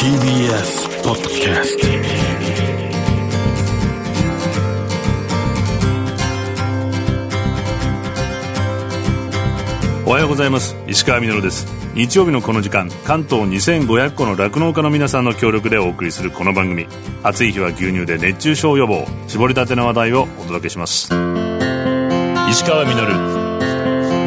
TBS ポッドキャストおはようございます。石川みのるです。日曜日のこの時間関東2500個の酪農家の皆さんの協力でお送りするこの番組。暑い日は牛乳で熱中症予防。絞りたての話題をお届けします。石川みのる。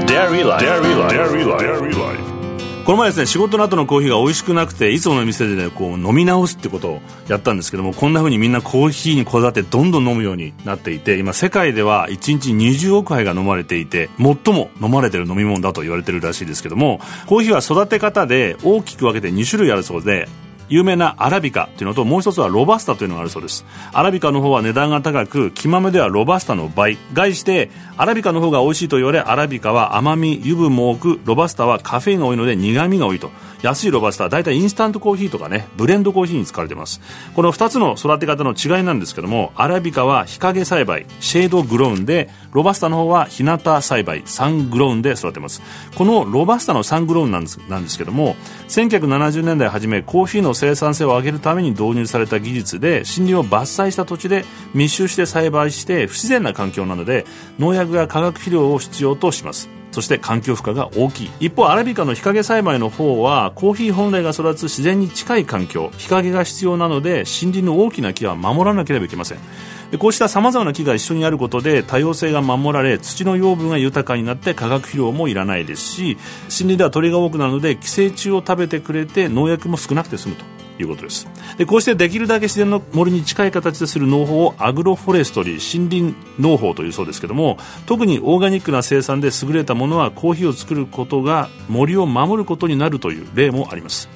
Dairy Life. Dairy Life. この前ですね仕事の後のコーヒーが美味しくなくていつもの店で、ね、こう飲み直すってことをやったんですけどもこんな風にみんなコーヒーにこだわってどんどん飲むようになっていて今世界では1日20億杯が飲まれていて最も飲まれてる飲み物だと言われてるらしいですけどもコーヒーは育て方で大きく分けて2種類あるそうで有名なアラビカというのともう一つはロバスタというのがあるそうです。アラビカの方は値段が高く木豆ではロバスタの倍。概してアラビカの方が美味しいと言われアラビカは甘み油分も多くロバスタはカフェインが多いので苦みが多いと。安いロバスタは大体インスタントコーヒーとかねブレンドコーヒーに使われています。この2つの育て方の違いなんですけどもアラビカは日陰栽培シェードグロウンでロバスタの方は日向栽培サングロウンで育てます。このロバスタのサングロウンなんですなんですけども1970年代初めコーヒーの生産性を上げるために導入された技術で森林を伐採した土地で密集して栽培して不自然な環境なので農薬や化学肥料を必要とします。そして環境負荷が大きい。一方アラビカの日陰栽培の方はコーヒー本来が育つ自然に近い環境。日陰が必要なので森林の大きな木は守らなければいけません。でこうしたさまざまな木が一緒にあることで多様性が守られ土の養分が豊かになって化学肥料もいらないですし森林では鳥が多くなるので寄生虫を食べてくれて農薬も少なくて済むということです。でこうしてできるだけ自然の森に近い形でする農法をアグロフォレストリー森林農法というそうですけども特にオーガニックな生産で優れたものはコーヒーを作ることが森を守ることになるという例もあります。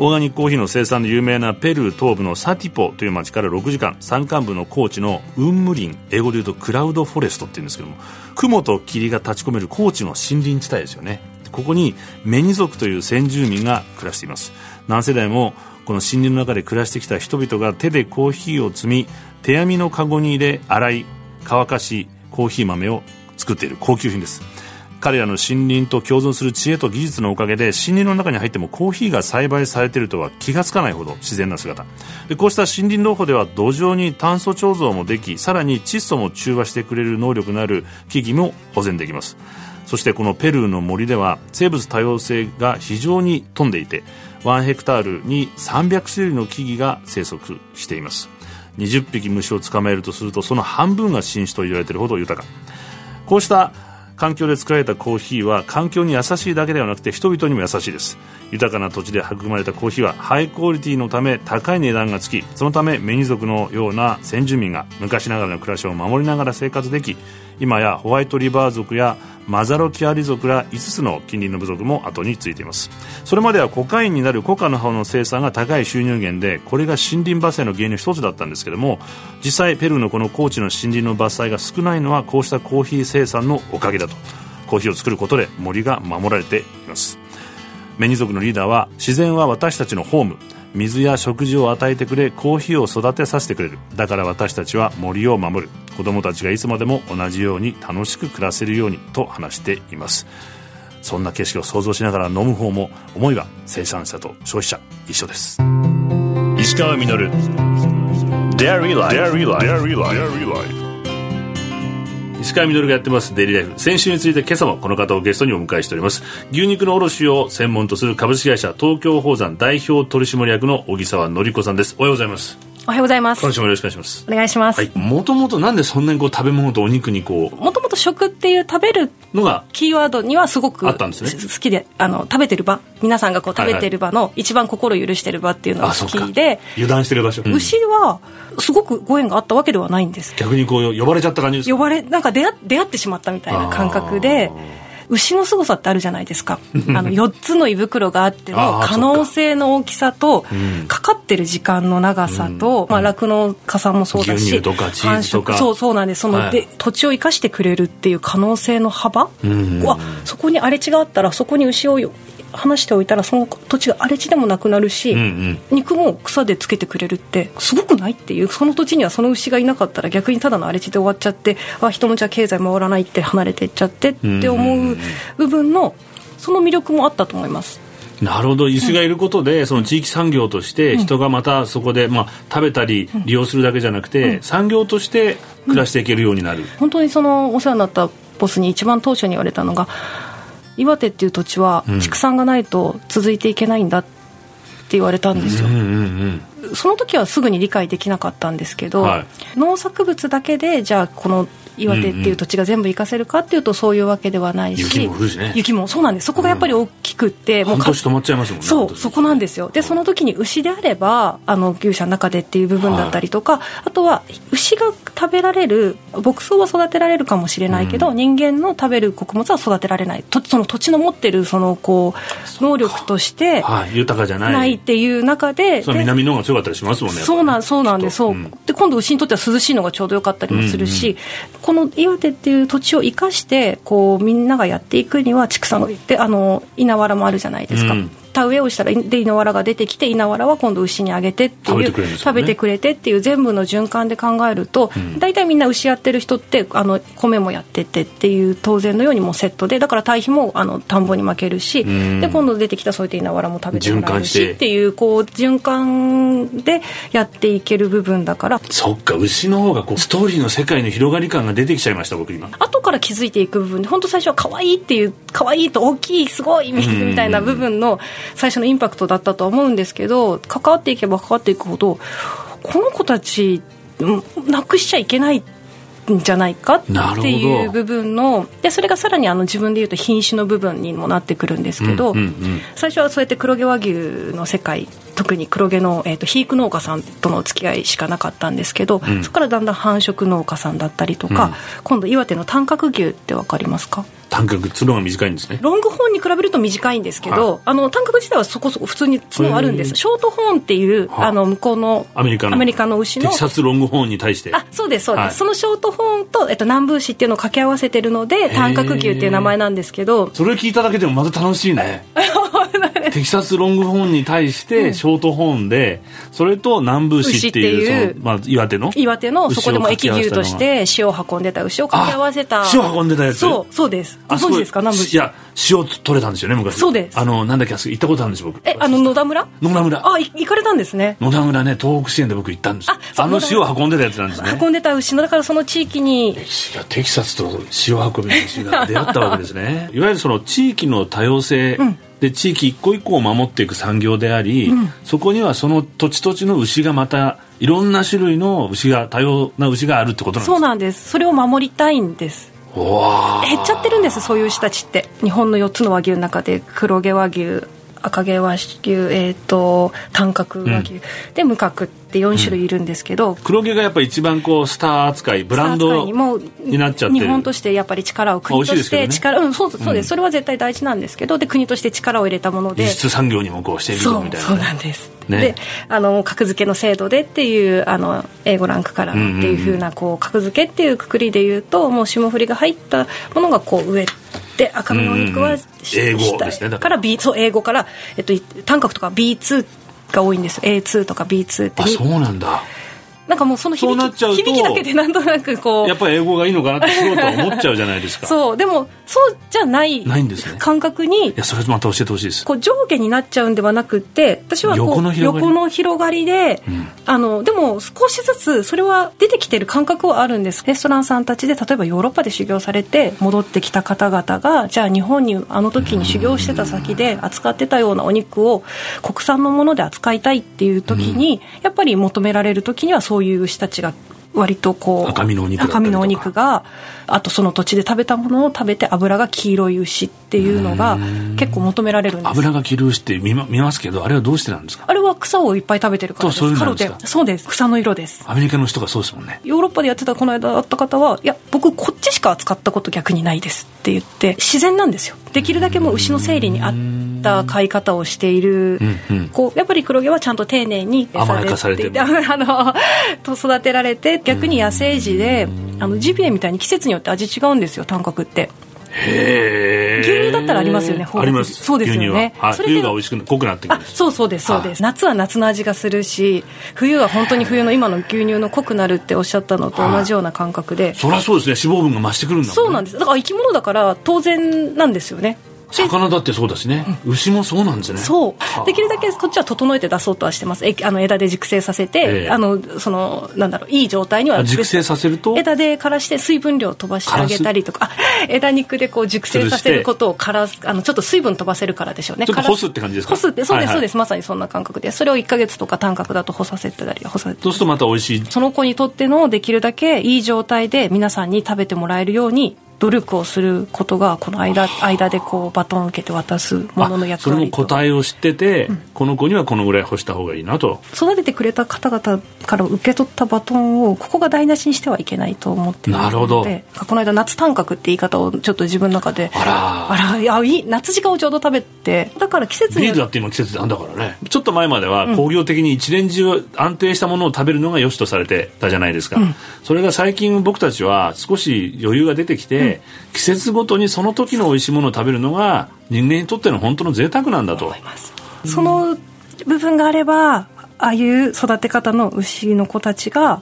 オーガニックコーヒーの生産で有名なペルー東部のサティポという町から6時間山間部の高地のウンムリン英語で言うとクラウドフォレストって言うんですけども雲と霧が立ち込める高地の森林地帯ですよね。ここにメニ族という先住民が暮らしています。何世代もこの森林の中で暮らしてきた人々が手でコーヒーを摘み手編みのカゴに入れ洗い乾かしコーヒー豆を作っている高級品です。彼らの森林と共存する知恵と技術のおかげで森林の中に入ってもコーヒーが栽培されているとは気がつかないほど自然な姿。でこうした森林農法では土壌に炭素貯蔵もできさらに窒素も中和してくれる能力のある木々も保全できます。そしてこのペルーの森では生物多様性が非常に富んでいて1ヘクタールに300種類の木々が生息しています。20匹虫を捕まえるとするとその半分が新種と言われているほど豊か。こうした環境で作られたコーヒーは環境に優しいだけではなくて人々にも優しいです。豊かな土地で育まれたコーヒーはハイクオリティのため高い値段がつきそのためメニ族のような先住民が昔ながらの暮らしを守りながら生活でき今やホワイトリバー族やマザロキアリ族ら5つの近隣の部族も後についています。それまではコカインになるコカの葉の生産が高い収入源でこれが森林伐採の原因の一つだったんですけども実際ペルーのこの高地の森林の伐採が少ないのはこうしたコーヒー生産のおかげだと。コーヒーを作ることで森が守られています。メニ族のリーダーは自然は私たちのホーム。水や食事を与えてくれコーヒーを育てさせてくれる。だから私たちは森を守る。子供たちがいつまでも同じように楽しく暮らせるようにと話しています。そんな景色を想像しながら飲む方も思いは生産者と消費者一緒です。石川稔。Dairy Life 石川稔がやってますデリライフ。先週について今朝もこの方をゲストにお迎えしております。牛肉の卸を専門とする株式会社東京宝山代表取締役の小木沢典子さんです。おはようございます。おはようございます。今週もよろしくお願いします。お願いします。はい。もともとなんでそんなにこう食べ物とお肉にこもともと食っていう食べるうのがキーワードにはすごくあったんですねし好きであの食べてる場皆さんがこう食べてる場の一番心許してる場っていうのが好きで。油断してる場所、うん。牛はすごくご縁があったわけではないんです。逆にこう呼ばれちゃった感じですか？呼ばれなんか出会出会ってしまったみたいな感覚で牛の凄さってあるじゃないですか。あの4つの胃袋があっての可能性の大きさとかかってる時間の長さとまあ酪農家さんもそうだし繁殖そうそうなんです。その、はい。で土地を生かしてくれるっていう可能性の幅はそこに荒れ地があったらそこに牛を離しておいたらその土地が荒れ地でもなくなるし、んうん。肉も草でつけてくれるってすごくないっていうその土地にはその牛がいなかったら逆にただの荒れ地で終わっちゃってあ人のじゃ経済回らないって離れていっちゃってって思う部分のその魅力もあったと思います。なるほど。牛がいることで、その地域産業として人がまたそこで、まあ、食べたり利用するだけじゃなくて、産業として暮らしていけるようになる、本当にそのお世話になったボスに一番当初に言われたのが岩手っていう土地は畜産がないと続いていけないんだって言われたんですよ、うんうんうん。その時はすぐに理解できなかったんですけど、はい。農作物だけでじゃあこの岩手っていう土地が全部活かせるかっていうとそういうわけではないし雪も降るしね。雪もそうなんです。そこがやっぱり大きくって、もうか半年止まっちゃいますもんねそうそこなんですよ。でその時に牛であればあの牛舎の中でっていう部分だったりとか、あとは牛が食べられる牧草は育てられるかもしれないけど、人間の食べる穀物は育てられない。とその土地の持ってるそのこう能力としてはい、豊かじゃない。ないっていう中でそ南の方が強かったりしますもんねそうなんそうなんです、そう、んで今度牛にとっては涼しいのがちょうどよかったりもするし、この岩手っていう土地を生かしてこうみんながやっていくには畜産であの稲わらもあるじゃないですか、うん。田植えをしたらで稲わらが出てきて稲わらは今度牛にあげてっていう食べ食べてくれてっていう全部の循環で考えると、大体みんな牛やってる人ってあの米もやっててっていう当然のようにもうセットでだから堆肥もあの田んぼに負けるし、ん。で今度出てきたそういった稲わらも食べてもらえるしっていうこう循環でやっていける部分だから。そっか牛の方がこうストーリーの世界の広がり感が出てきちゃいました僕今。後から気づいていく部分で本当最初は可愛いっていう可愛いと大きいすごいみたいな部分の最初のインパクトだったとは思うんですけど関わっていけば関わっていくほどこの子たちうんなくしちゃいけないんじゃないかっていう部分のでそれがさらにあの自分で言うと品種の部分にもなってくるんですけど、うんうんうん。最初はそうやって黒毛和牛の世界特に黒毛の、えー、と肥育農家さんとの付き合いしかなかったんですけど、ん。そこからだんだん繁殖農家さんだったりとか、うん。今度岩手の短角牛って分かりますか？短角角が短いんですね。ロングホーンに比べると短いんですけど、はい。あの短角自体はそこそこ普通に角あるんです。ショートホーンっていう、はい。あの向こうのアメリカの。アメリカの牛の。テキサスロングホーンに対して。あそうですそうです、はい。そのショートホーンと、えっと、南部牛っていうのを掛け合わせてるので短角牛っていう名前なんですけど。それ聞いただけでもまた楽しいね テキサスロングホーンに対してショートホーンで、それと南部牛っていう。まあ、岩手の？岩手のそこでも駅牛として塩を運んでた牛を掛け合わせた。あ塩運んでたやつ？そうそうです。ご存知ですか？南部牛いや塩取れたんですよね昔。そうです。あのなんだっけあそこ行ったことあるんですよ僕。えあの野田村？野田村。あい行かれたんですね。野田村ね東北支援で僕行ったんですああの塩運んでたやつなんですね。運んでた牛のだからその地域に。いやテキサスと塩運びの牛が出会ったわけですね。いわゆるその地域の多様性、で地域一個一個を守っていく産業であり、そこにはその土地土地の牛がまたいろんな種類の牛が多様な牛があるってことなんですそうなんです。それを守りたいんです。減っちゃってるんですそういう牛たちって。日本の4つの和牛の中で黒毛和牛赤毛和牛、えー、と短角和牛、で無角って4種類いるんですけど、黒毛がやっぱり一番こうスター扱いブラン扱ドいになっちゃってる。日本としてやっぱり力を国として力、うん、そうそうです、それは絶対大事なんですけどで国として力を入れたもので。輸出産業にもこうしていくそうぞみたいなそうなんです、ね。であの格付けの制度でっていうあの A5 ランクからっていうふうなこう格付けっていうくくりでいうともう霜降りが入ったものがこう上で赤身のお肉は英語ですねだから。B そう英語から、えっと、単価とか B2 が多いんです。A2 とか B2 ってあそうなんだなんかもうその響き響きだけでなんとなくこうやっぱり英語がいいのかなって素人は思っちゃうじゃないですか。そうでもそうじゃないないんですね。感覚にいやそれまた教えてほしいです。こう上下になっちゃうんではなくって私はこう横の広がり。横の広がりで、あのでも少しずつそれは出てきてる感覚はあるんです。レストランさんたちで例えばヨーロッパで修行されて戻ってきた方々がじゃあ日本にあの時に修行してた先で扱ってたようなお肉を国産のもので扱いたいっていう時に、やっぱり求められる時にはそういう牛たちが割とこう赤身のお肉赤身のお肉があとその土地で食べたものを食べて脂が黄色い牛っていうのが結構求められるんです油が切る牛って見ま見ますけどあれはどうしてなんですか？あれは草をいっぱい食べてるからです。そうそうですか？テン。そうです。草の色です。アメリカの人がそうですもんね。ヨーロッパでやってたこの間会った方はいや僕こっちしか扱ったこと逆にないですって言って自然なんですよ。できるだけもう牛の生理に合った飼い方をしている、うんうん。こうやっぱり黒毛はちゃんと丁寧に餌されてるで あのと育てられて逆に野生児であのジビエみたいに季節によって味違うんですよ単角って。へえ牛乳だったらありますよねあります。そうですよね。冬が美味しく濃くなってくるそうそうですそうです、夏は夏の味がするし冬は本当に冬の今の牛乳の濃くなるっておっしゃったのと同じような感覚で、そりゃそうですね。脂肪分が増してくるんだね、そうなんです。だから生き物だから当然なんですよね魚だってそうだしね、うん、牛もそうなんですね。そう。できるだけこっちは整えて出そうとはしてます。えあの枝で熟成させて、えー、あのそのなんだろういい状態には熟成させると？枝で枯らして水分量飛ばしてあげたりとか。枝肉でこう熟成させることをからすあのちょっと水分飛ばせるからでしょうね。ちょっと干すって感じですか？干すってそうです、はいはい、そうです。まさにそんな感覚でそれを1か月とか単価だと干させてたり干させて。そうするとまた美味しい。その子にとってのできるだけいい状態で皆さんに食べてもらえるように努力をすることがこの間間でこうバトンを受けて渡すものの役割それも個体を知ってて、うん、この子にはこのぐらい干した方がいいなと。育ててくれた方々から受け取ったバトンをここが台無しにしてはいけないと思ってなるほど。この間夏短角って言い方をちょっと自分の中であら。あらいやいい夏時間をちょうど食べてだから季節にビールだって今季節なんだからね。ちょっと前までは工業的に一年中安定したものを食べるのが良しとされてたじゃないですか、うん、それが最近僕たちは少し余裕が出てきて、うん、季節ごとにその時の美味しいものを食べるのが人間にとっての本当の贅沢なんだと。その部分があればああいう育て方の牛の子たちが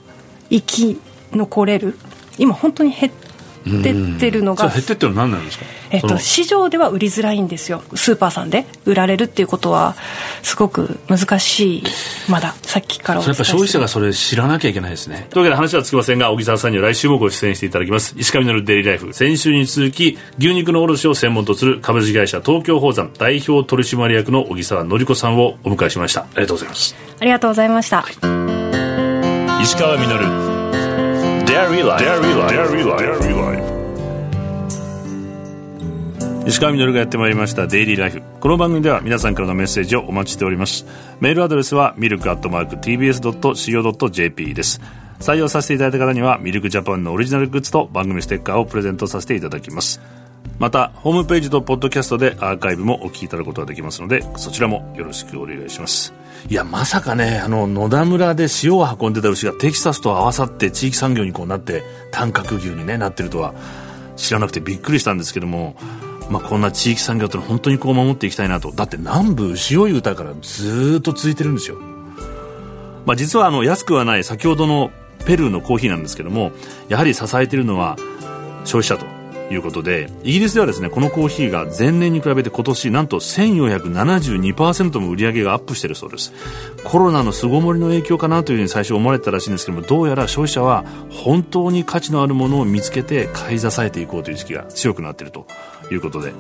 生き残れる。今本当に減ってってってるのが。減ってってるのは何なんですか？えっと、市場では売りづらいんですよ。スーパーさんで。売られるっていうことはすごく難しい。まださっきからそれやっぱ消費者がそれ知らなきゃいけないですね。というわけで話はつきませんが小木沢さんには来週もご出演していただきます。石上のデイリーライフ先週に続き牛肉の卸を専門とする株式会社東京宝山代表取締役の小木沢典子さんをお迎えしました。ありがとうございますありがとうございました、はい、石川稔石川みのるがやってまいりました「デイリーライフ」この番組では皆さんからのメッセージをお待ちしております。メールアドレスはミルクアットマーク TBS.CO.JP です。採用させていただいた方にはミルクジャパンのオリジナルグッズと番組ステッカーをプレゼントさせていただきますまたホームページとポッドキャストでアーカイブもお聞きいただくことができますのでそちらもよろしくお願いします。いやまさかねあの野田村で塩を運んでた牛がテキサスと合わさって地域産業にこうなって短角牛に、ね、なってるとは知らなくてびっくりしたんですけども、まあ、こんな地域産業ってのは本当にこう守っていきたいなと。だって南部塩湯歌からずっと続いてるんですよ、まあ、実はあの安くはない先ほどのペルーのコーヒーなんですけどもやはり支えているのは消費者と。いうことでイギリスではですねこのコーヒーが前年に比べて今年なんと1472%も売り上げがアップしているそうです。コロナの巣ごもりの影響かなというふうに最初思われたらしいんですけどもどうやら消費者は本当に価値のあるものを見つけて買い支えていこうという意識が強くなっているということで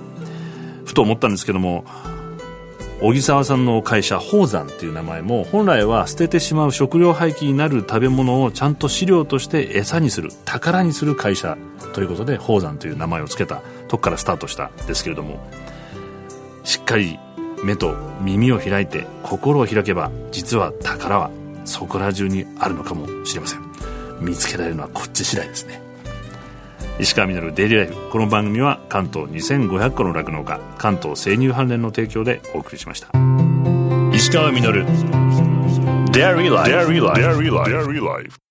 ふと思ったんですけども小木沢さんの会社宝山っていう名前も本来は捨ててしまう食料廃棄になる食べ物をちゃんと飼料として餌にする宝にする会社ということで宝山という名前を付けたとこからスタートしたんですけれどもしっかり目と耳を開いて心を開けば実は宝はそこら中にあるのかもしれません。見つけられるのはこっち次第ですね。石川稔デイリーライフこの番組は関東2500個の酪農家関東生乳関連の提供でお送りしました。石川稔デイリーライフ